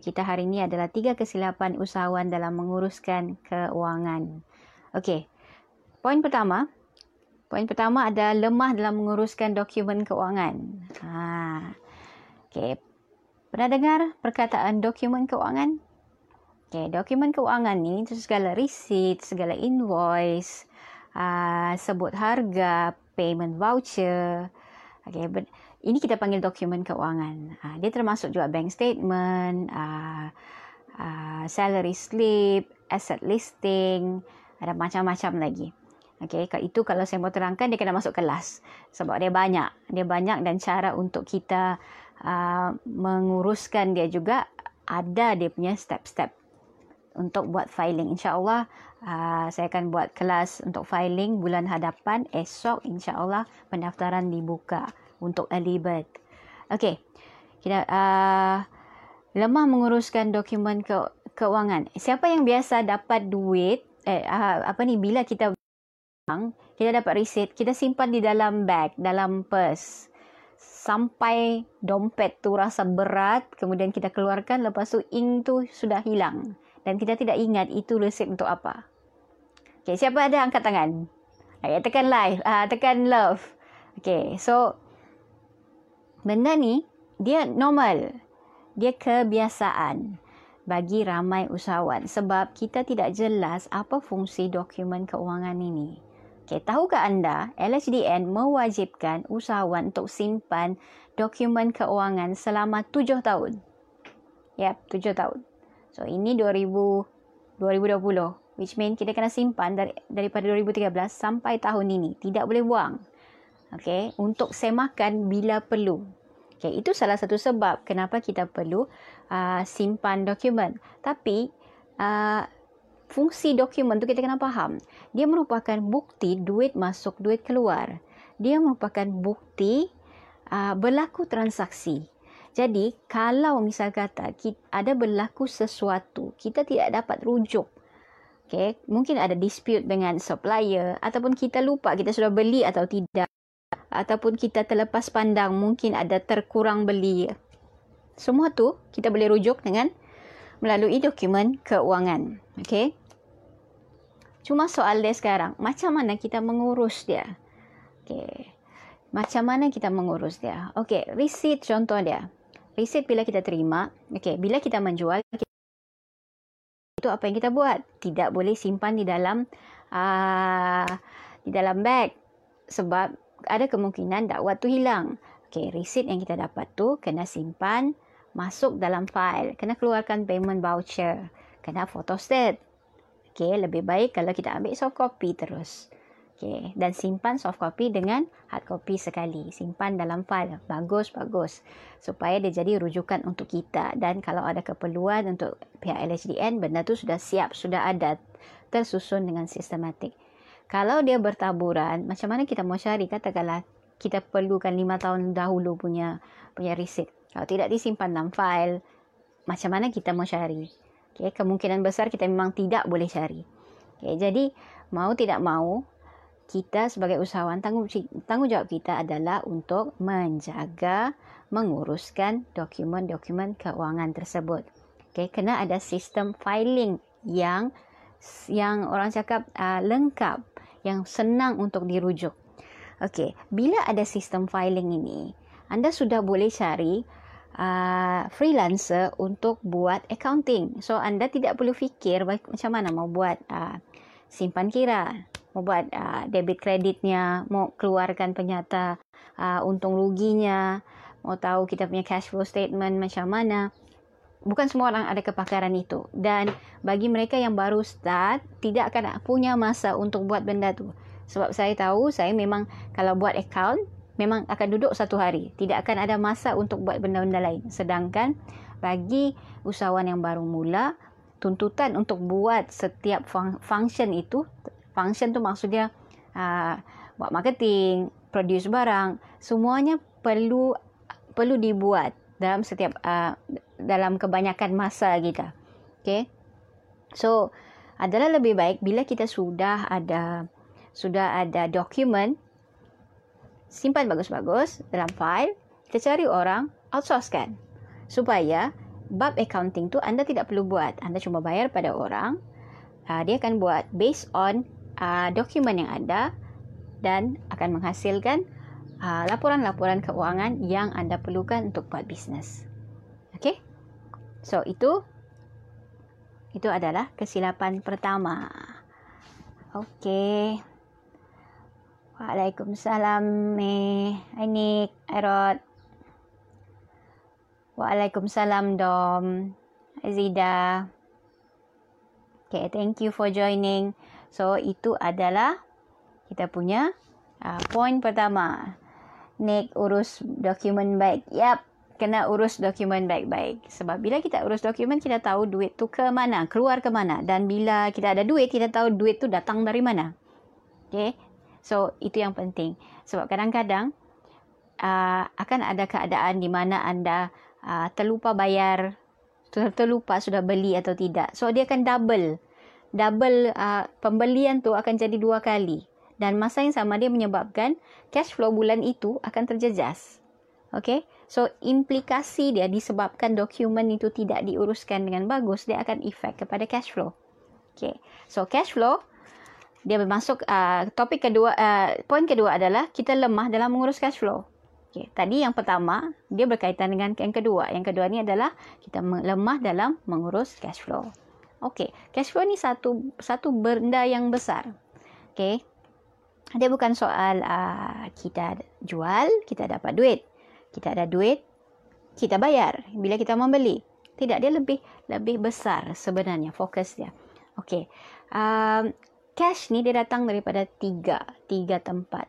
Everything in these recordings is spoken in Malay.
topik kita hari ini adalah tiga kesilapan usahawan dalam menguruskan keuangan. Okey. Poin pertama, poin pertama ada lemah dalam menguruskan dokumen keuangan. Ha. Okey. Pernah dengar perkataan dokumen keuangan? Okey, dokumen keuangan ni itu segala receipt, segala invoice, uh, sebut harga, payment voucher. Okey, ini kita panggil dokumen keuangan. Uh, dia termasuk juga bank statement, uh, uh, salary slip, asset listing, ada macam-macam lagi. Okey, itu kalau saya mau terangkan dia kena masuk kelas sebab dia banyak. Dia banyak dan cara untuk kita menguruskan dia juga ada dia punya step-step untuk buat filing. InsyaAllah saya akan buat kelas untuk filing bulan hadapan esok insyaAllah pendaftaran dibuka untuk early bird. Okey. Kita uh, lemah menguruskan dokumen ke keuangan. Siapa yang biasa dapat duit eh uh, apa ni bila kita kita dapat receipt, kita simpan di dalam bag, dalam purse. Sampai dompet tu rasa berat, kemudian kita keluarkan, lepas tu ink tu sudah hilang. Dan kita tidak ingat itu receipt untuk apa. Okay, siapa ada angkat tangan? Okay, tekan live, uh, tekan love. Okay, so benda ni dia normal. Dia kebiasaan bagi ramai usahawan sebab kita tidak jelas apa fungsi dokumen keuangan ini. Okay, tahukah anda LHDN mewajibkan usahawan untuk simpan dokumen keuangan selama tujuh tahun? Ya, yep, tujuh tahun. So, ini 2000, 2020. Which mean kita kena simpan dari, daripada 2013 sampai tahun ini. Tidak boleh buang okay, untuk semakan bila perlu. Okay, itu salah satu sebab kenapa kita perlu uh, simpan dokumen. Tapi uh, fungsi dokumen tu kita kena faham. Dia merupakan bukti duit masuk, duit keluar. Dia merupakan bukti uh, berlaku transaksi. Jadi, kalau misal kata kita ada berlaku sesuatu, kita tidak dapat rujuk. Okay, mungkin ada dispute dengan supplier ataupun kita lupa kita sudah beli atau tidak ataupun kita terlepas pandang mungkin ada terkurang beli. Semua tu kita boleh rujuk dengan melalui dokumen keuangan. Okey. Cuma soal dia sekarang, macam mana kita mengurus dia? Okey. Macam mana kita mengurus dia? Okey, receipt contoh dia. Receipt bila kita terima, okey, bila kita menjual itu apa yang kita buat? Tidak boleh simpan di dalam uh, di dalam bag sebab ada kemungkinan dakwah tu hilang. Okey, receipt yang kita dapat tu kena simpan masuk dalam file. Kena keluarkan payment voucher. Kena photostat. Okey, lebih baik kalau kita ambil soft copy terus. Okey, dan simpan soft copy dengan hard copy sekali. Simpan dalam file. Bagus, bagus. Supaya dia jadi rujukan untuk kita. Dan kalau ada keperluan untuk pihak LHDN, benda tu sudah siap, sudah ada tersusun dengan sistematik. Kalau dia bertaburan, macam mana kita mau cari? Katakanlah kita perlukan lima tahun dahulu punya punya receipt. Kalau tidak disimpan dalam file, macam mana kita mau cari? Okay, kemungkinan besar kita memang tidak boleh cari. Okay, jadi, mau tidak mau, kita sebagai usahawan, tanggung, tanggungjawab kita adalah untuk menjaga, menguruskan dokumen-dokumen keuangan tersebut. Okay, kena ada sistem filing yang yang orang cakap uh, lengkap yang senang untuk dirujuk. Okey, bila ada sistem filing ini, anda sudah boleh cari uh, freelancer untuk buat accounting. So anda tidak perlu fikir macam mana mau buat uh, simpan kira, mau buat uh, debit kreditnya, mau keluarkan penyata uh, untung ruginya, mau tahu kita punya cash flow statement macam mana bukan semua orang ada kepakaran itu. Dan bagi mereka yang baru start tidak akan punya masa untuk buat benda tu. Sebab saya tahu saya memang kalau buat account memang akan duduk satu hari. Tidak akan ada masa untuk buat benda-benda lain. Sedangkan bagi usahawan yang baru mula tuntutan untuk buat setiap fun- function itu function tu maksudnya uh, buat marketing produce barang semuanya perlu perlu dibuat dalam setiap uh, dalam kebanyakan masa kita. Okay. So, adalah lebih baik bila kita sudah ada sudah ada dokumen simpan bagus-bagus dalam file, kita cari orang outsourcekan supaya bab accounting tu anda tidak perlu buat. Anda cuma bayar pada orang. Uh, dia akan buat based on uh, dokumen yang ada dan akan menghasilkan uh, laporan-laporan keuangan yang anda perlukan untuk buat bisnes. Okay? So, itu itu adalah kesilapan pertama. Okay. Waalaikumsalam, Nick. Hai, Rod. Waalaikumsalam, Dom. Hai, Zida. Okay, thank you for joining. So, itu adalah kita punya uh, point pertama. Nick, urus dokumen baik. Yap, kena urus dokumen baik-baik. Sebab bila kita urus dokumen, kita tahu duit tu ke mana, keluar ke mana. Dan bila kita ada duit, kita tahu duit tu datang dari mana. Okay, So itu yang penting. Sebab kadang-kadang uh, akan ada keadaan di mana anda uh, terlupa bayar, terlupa sudah beli atau tidak. So dia akan double. Double uh, pembelian tu akan jadi dua kali. Dan masa yang sama dia menyebabkan cash flow bulan itu akan terjejas. Okay. So implikasi dia disebabkan dokumen itu tidak diuruskan dengan bagus, dia akan efek kepada cash flow. Okay. So cash flow dia bermasuk uh, topik kedua uh, poin kedua adalah kita lemah dalam mengurus cash flow. Okey, tadi yang pertama dia berkaitan dengan yang kedua. Yang kedua ni adalah kita lemah dalam mengurus cash flow. Okey, cash flow ni satu satu benda yang besar. Okey. Dia bukan soal uh, kita jual, kita dapat duit. Kita ada duit, kita bayar bila kita membeli. Tidak, dia lebih lebih besar sebenarnya fokus dia. Okey. Um, cash ni dia datang daripada tiga tiga tempat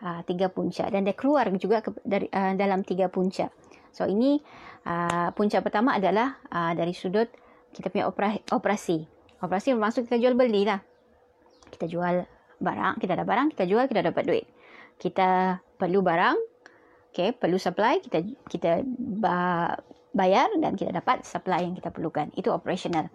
uh, tiga punca dan dia keluar juga ke, dari uh, dalam tiga punca so ini uh, punca pertama adalah uh, dari sudut kita punya operasi operasi bermaksud kita jual beli lah kita jual barang kita ada barang kita jual kita dapat duit. Kita perlu barang Okay, perlu supply kita kita bayar dan kita dapat supply yang kita perlukan. Itu operational.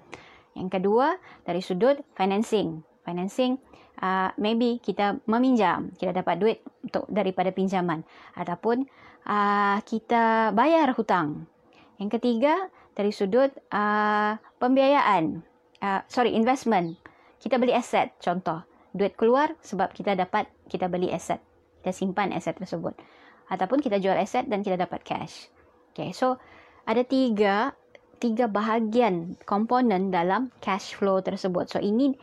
Yang kedua dari sudut financing. Financing uh, maybe kita meminjam kita dapat duit untuk daripada pinjaman. Ataupun uh, kita bayar hutang. Yang ketiga dari sudut uh, pembiayaan. Uh, sorry investment. Kita beli aset contoh duit keluar sebab kita dapat kita beli aset kita simpan aset tersebut ataupun kita jual aset dan kita dapat cash okay so ada tiga tiga bahagian komponen dalam cash flow tersebut so ini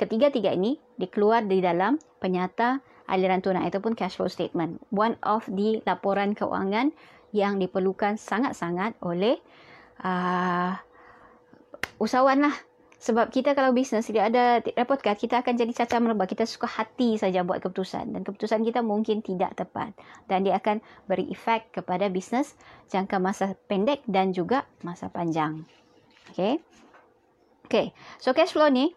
ketiga-tiga ini dikeluar di dalam penyata aliran tunai ataupun cash flow statement. One of the laporan keuangan yang diperlukan sangat-sangat oleh uh, usahawan lah. Sebab kita kalau bisnes tidak ada report card, kita akan jadi cacat merebak. Kita suka hati saja buat keputusan. Dan keputusan kita mungkin tidak tepat. Dan dia akan beri efek kepada bisnes jangka masa pendek dan juga masa panjang. Okay. Okay. So cash flow ni,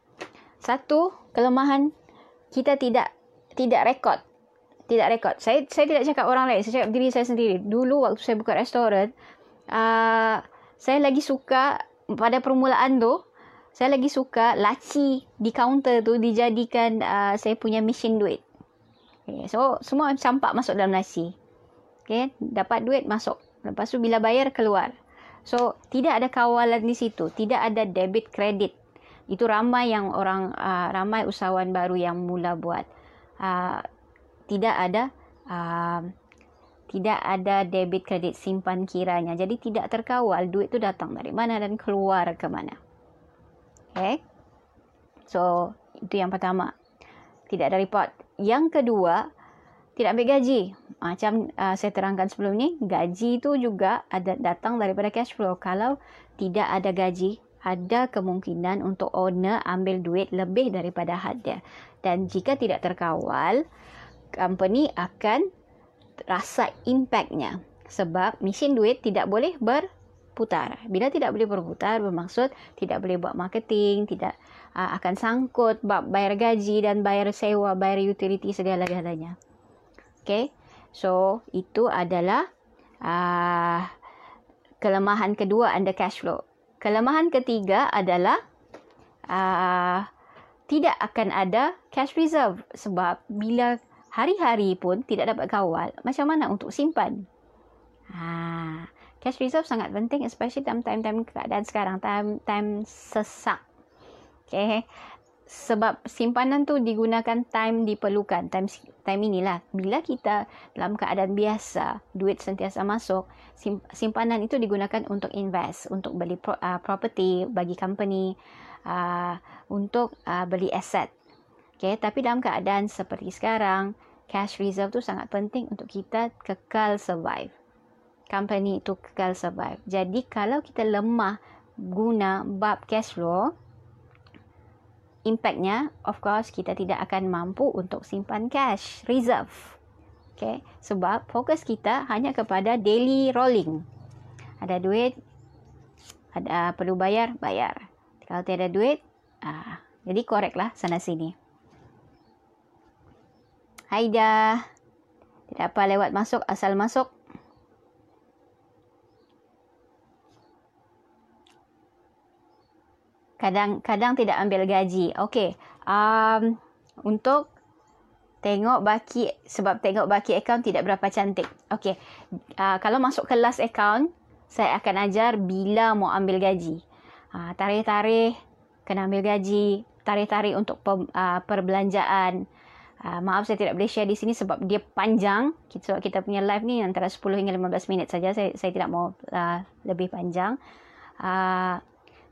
satu kelemahan kita tidak tidak rekod tidak rekod saya saya tidak cakap orang lain saya cakap diri saya sendiri dulu waktu saya buka restoran uh, saya lagi suka pada permulaan tu saya lagi suka laci di kaunter tu dijadikan uh, saya punya mesin duit. Okay, so semua campak masuk dalam laci okay, dapat duit masuk. Lepas tu bila bayar keluar. So tidak ada kawalan di situ. Tidak ada debit kredit. Itu ramai yang orang uh, ramai usahawan baru yang mula buat. Uh, tidak ada uh, tidak ada debit kredit simpan kiranya. Jadi tidak terkawal. Duit itu datang dari mana dan keluar ke mana okay? So itu yang pertama. Tidak ada report. Yang kedua tidak ambil gaji. Macam uh, saya terangkan sebelum ni gaji itu juga ada datang daripada cash flow. Kalau tidak ada gaji ada kemungkinan untuk owner ambil duit lebih daripada had dia. Dan jika tidak terkawal, company akan rasa impactnya. Sebab mesin duit tidak boleh berputar. Bila tidak boleh berputar, bermaksud tidak boleh buat marketing, tidak uh, akan sangkut bayar gaji dan bayar sewa, bayar utility segala-galanya. Okay. So, itu adalah uh, kelemahan kedua under cash flow. Kelemahan ketiga adalah uh, tidak akan ada cash reserve sebab bila hari-hari pun tidak dapat kawal, macam mana untuk simpan? Ha, cash reserve sangat penting especially dalam time-time keadaan sekarang, time time sesak. Okay. Sebab simpanan tu digunakan time diperlukan. Time time inilah. Bila kita dalam keadaan biasa, duit sentiasa masuk, simpanan itu digunakan untuk invest, untuk beli pro, uh, property bagi company, uh, untuk uh, beli aset. Okay. Tapi dalam keadaan seperti sekarang, cash reserve tu sangat penting untuk kita kekal survive. Company itu kekal survive. Jadi kalau kita lemah guna bab cash flow, impactnya of course kita tidak akan mampu untuk simpan cash reserve. Okay, sebab fokus kita hanya kepada daily rolling. Ada duit, ada perlu bayar, bayar. Kalau tiada duit, ah, jadi korek lah sana sini. Haida. Tidak apa lewat masuk, asal masuk. Kadang-kadang tidak ambil gaji. Okey. Um, untuk tengok baki, sebab tengok baki account tidak berapa cantik. Okey. Uh, kalau masuk ke last account, saya akan ajar bila mau ambil gaji. Uh, tarikh-tarikh, kena ambil gaji. Tarikh-tarikh untuk per, uh, perbelanjaan. Uh, maaf saya tidak boleh share di sini sebab dia panjang. Sebab kita punya live ni antara 10 hingga 15 minit saja. Saya, saya tidak mau uh, lebih panjang. Uh,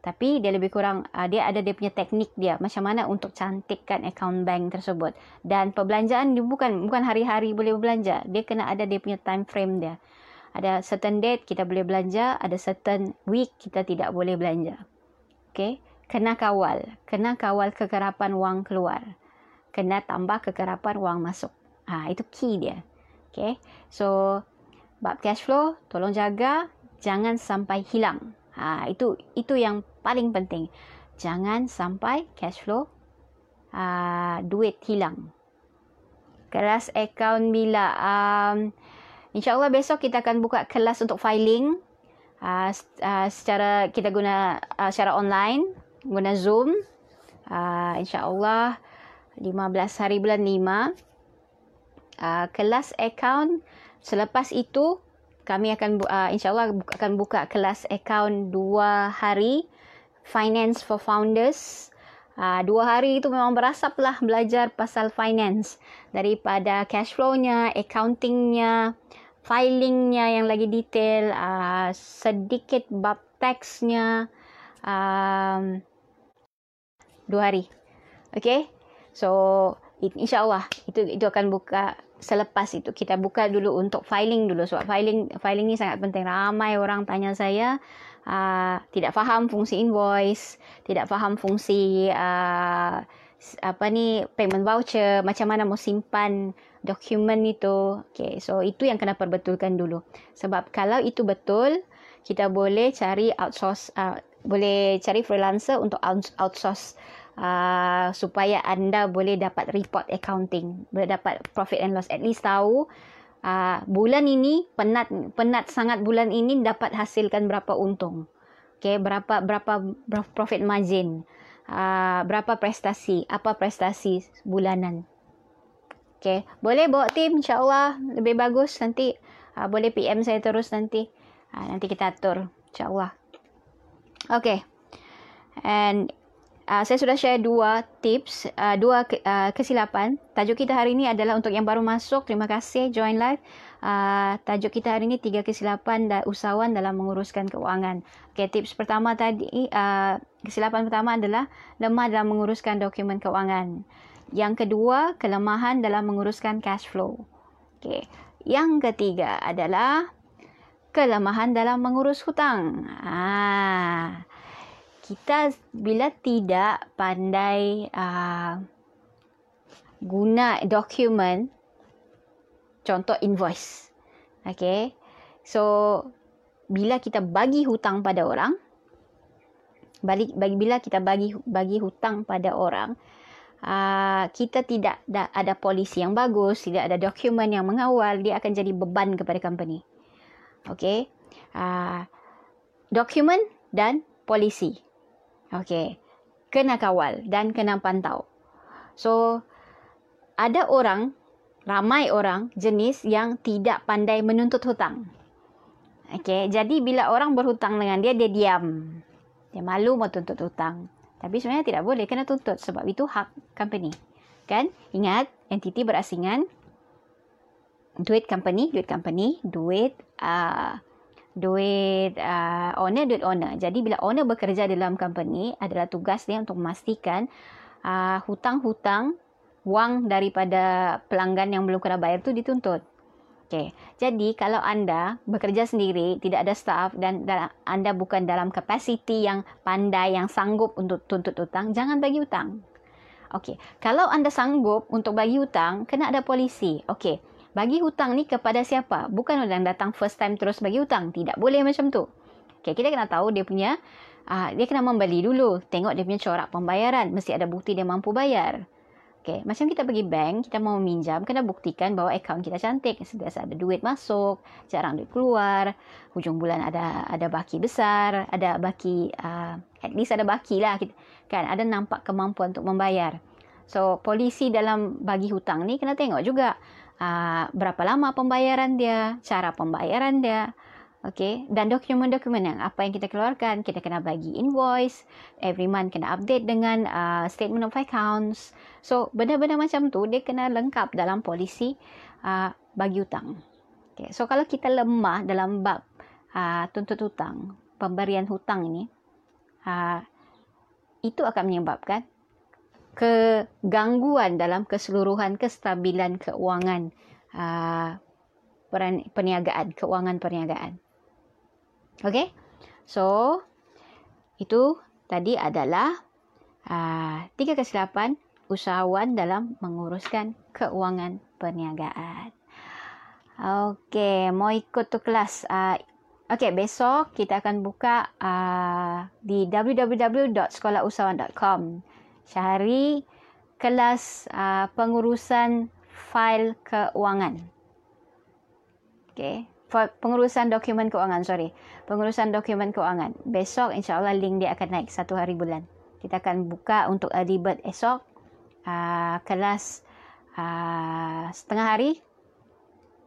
tapi dia lebih kurang, uh, dia ada dia punya teknik dia. Macam mana untuk cantikkan account bank tersebut. Dan perbelanjaan dia bukan bukan hari-hari boleh berbelanja. Dia kena ada dia punya time frame dia. Ada certain date kita boleh belanja. Ada certain week kita tidak boleh belanja. Okay. Kena kawal. Kena kawal kekerapan wang keluar kena tambah kekerapan wang masuk. Ha, itu key dia. Okay. So, bab cash flow, tolong jaga. Jangan sampai hilang. Ha, itu itu yang paling penting. Jangan sampai cash flow uh, duit hilang. Kelas account bila? Um, InsyaAllah besok kita akan buka kelas untuk filing. Uh, uh, secara kita guna uh, secara online. Guna Zoom. Uh, InsyaAllah. Allah 15 hari bulan 5 uh, kelas account selepas itu kami akan uh, insyaallah akan buka kelas account 2 hari finance for founders. Uh, dua hari itu memang berasap lah belajar pasal finance. Daripada cash flow-nya accounting-nya filing-nya yang lagi detail uh, sedikit bab tax-nya um, dua hari. Okay? So insyaAllah itu itu akan buka selepas itu kita buka dulu untuk filing dulu. Sebab filing filing ni sangat penting. Ramai orang tanya saya uh, tidak faham fungsi invoice tidak faham fungsi uh, apa ni payment voucher macam mana mau simpan dokumen itu. Okay so itu yang kena perbetulkan dulu. Sebab kalau itu betul kita boleh cari outsource uh, boleh cari freelancer untuk outsource uh, supaya anda boleh dapat report accounting, boleh dapat profit and loss at least tahu uh, bulan ini penat penat sangat bulan ini dapat hasilkan berapa untung. Okay, berapa berapa profit margin, uh, berapa prestasi, apa prestasi bulanan. Okay, boleh bawa tim insyaallah lebih bagus nanti uh, boleh PM saya terus nanti. Uh, nanti kita atur insyaallah. Okay. And uh, saya sudah share dua tips, uh, dua ke, uh, kesilapan. Tajuk kita hari ini adalah untuk yang baru masuk. Terima kasih join live. Uh, tajuk kita hari ini tiga kesilapan dan usahawan dalam menguruskan keuangan. Okay, tips pertama tadi, uh, kesilapan pertama adalah lemah dalam menguruskan dokumen keuangan. Yang kedua, kelemahan dalam menguruskan cash flow. Okay. Yang ketiga adalah kelemahan dalam mengurus hutang. Ah kita bila tidak pandai uh, guna dokumen contoh invoice okay? So bila kita bagi hutang pada orang balik bagi bila kita bagi bagi hutang pada orang uh, kita tidak da, ada polisi yang bagus tidak ada dokumen yang mengawal dia akan jadi beban kepada company okay? Uh, dokumen dan polisi Okey. Kena kawal dan kena pantau. So, ada orang, ramai orang jenis yang tidak pandai menuntut hutang. Okay, jadi bila orang berhutang dengan dia, dia diam. Dia malu mau tuntut hutang. Tapi sebenarnya tidak boleh, kena tuntut sebab itu hak company. Kan? Ingat, entiti berasingan, duit company, duit company, duit uh, duit uh, owner, duit owner. Jadi bila owner bekerja dalam company, adalah tugas dia untuk memastikan uh, hutang-hutang wang daripada pelanggan yang belum kena bayar tu dituntut. Okay. Jadi kalau anda bekerja sendiri, tidak ada staff dan, anda bukan dalam kapasiti yang pandai, yang sanggup untuk tuntut hutang, jangan bagi hutang. Okay. Kalau anda sanggup untuk bagi hutang, kena ada polisi. Okay. Bagi hutang ni kepada siapa? Bukan orang datang first time terus bagi hutang. Tidak boleh macam tu. Okay. Kita kena tahu dia punya, uh, dia kena membeli dulu. Tengok dia punya corak pembayaran. Mesti ada bukti dia mampu bayar. Okay, macam kita pergi bank, kita mau meminjam, kena buktikan bahawa akaun kita cantik. Sentiasa ada duit masuk, jarang duit keluar, hujung bulan ada ada baki besar, ada baki, uh, at least ada baki lah. Kan, ada nampak kemampuan untuk membayar. So, polisi dalam bagi hutang ni kena tengok juga uh, berapa lama pembayaran dia, cara pembayaran dia. Okay, dan dokumen-dokumen yang apa yang kita keluarkan, kita kena bagi invoice, every month kena update dengan uh, statement of accounts. So, benda-benda macam tu, dia kena lengkap dalam polisi uh, bagi hutang. Okay, so kalau kita lemah dalam bab uh, tuntut hutang, pemberian hutang ini, uh, itu akan menyebabkan kegangguan dalam keseluruhan kestabilan keuangan uh, perniagaan, keuangan perniagaan. Okay. So, itu tadi adalah uh, tiga kesilapan usahawan dalam menguruskan keuangan perniagaan. Okay, mau ikut tu kelas. Uh, okay, besok kita akan buka uh, di www.sekolahusahawan.com. Cari kelas uh, pengurusan fail keuangan. Okay, pengurusan dokumen keuangan, sorry. Pengurusan dokumen keuangan. Besok insyaAllah link dia akan naik satu hari bulan. Kita akan buka untuk early bird esok. Uh, kelas uh, setengah hari.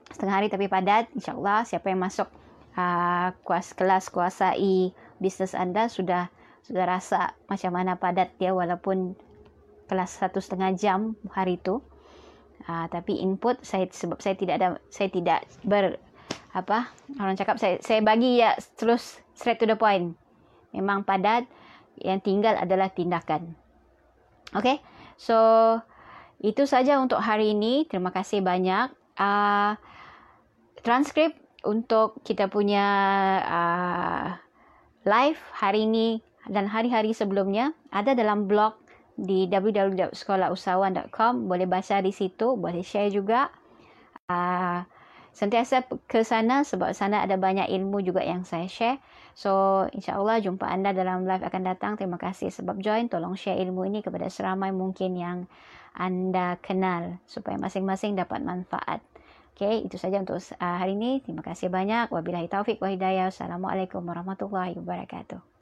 Setengah hari tapi padat. InsyaAllah siapa yang masuk uh, kuas, kelas kuasai bisnes anda sudah sudah rasa macam mana padat dia walaupun kelas satu setengah jam hari itu. Uh, tapi input saya sebab saya tidak ada saya tidak ber apa orang cakap saya saya bagi ya terus straight to the point. Memang padat yang tinggal adalah tindakan. Okay so itu saja untuk hari ini. Terima kasih banyak. Uh, transkrip untuk kita punya uh, live hari ini dan hari-hari sebelumnya ada dalam blog di www.sekolahusahawan.com boleh baca di situ boleh share juga uh, sentiasa ke sana sebab sana ada banyak ilmu juga yang saya share. So, insyaAllah jumpa anda dalam live akan datang. Terima kasih sebab join. Tolong share ilmu ini kepada seramai mungkin yang anda kenal supaya masing-masing dapat manfaat. Okay, itu saja untuk uh, hari ini. Terima kasih banyak. Wabillahi taufiq wa hidayah. Assalamualaikum warahmatullahi wabarakatuh.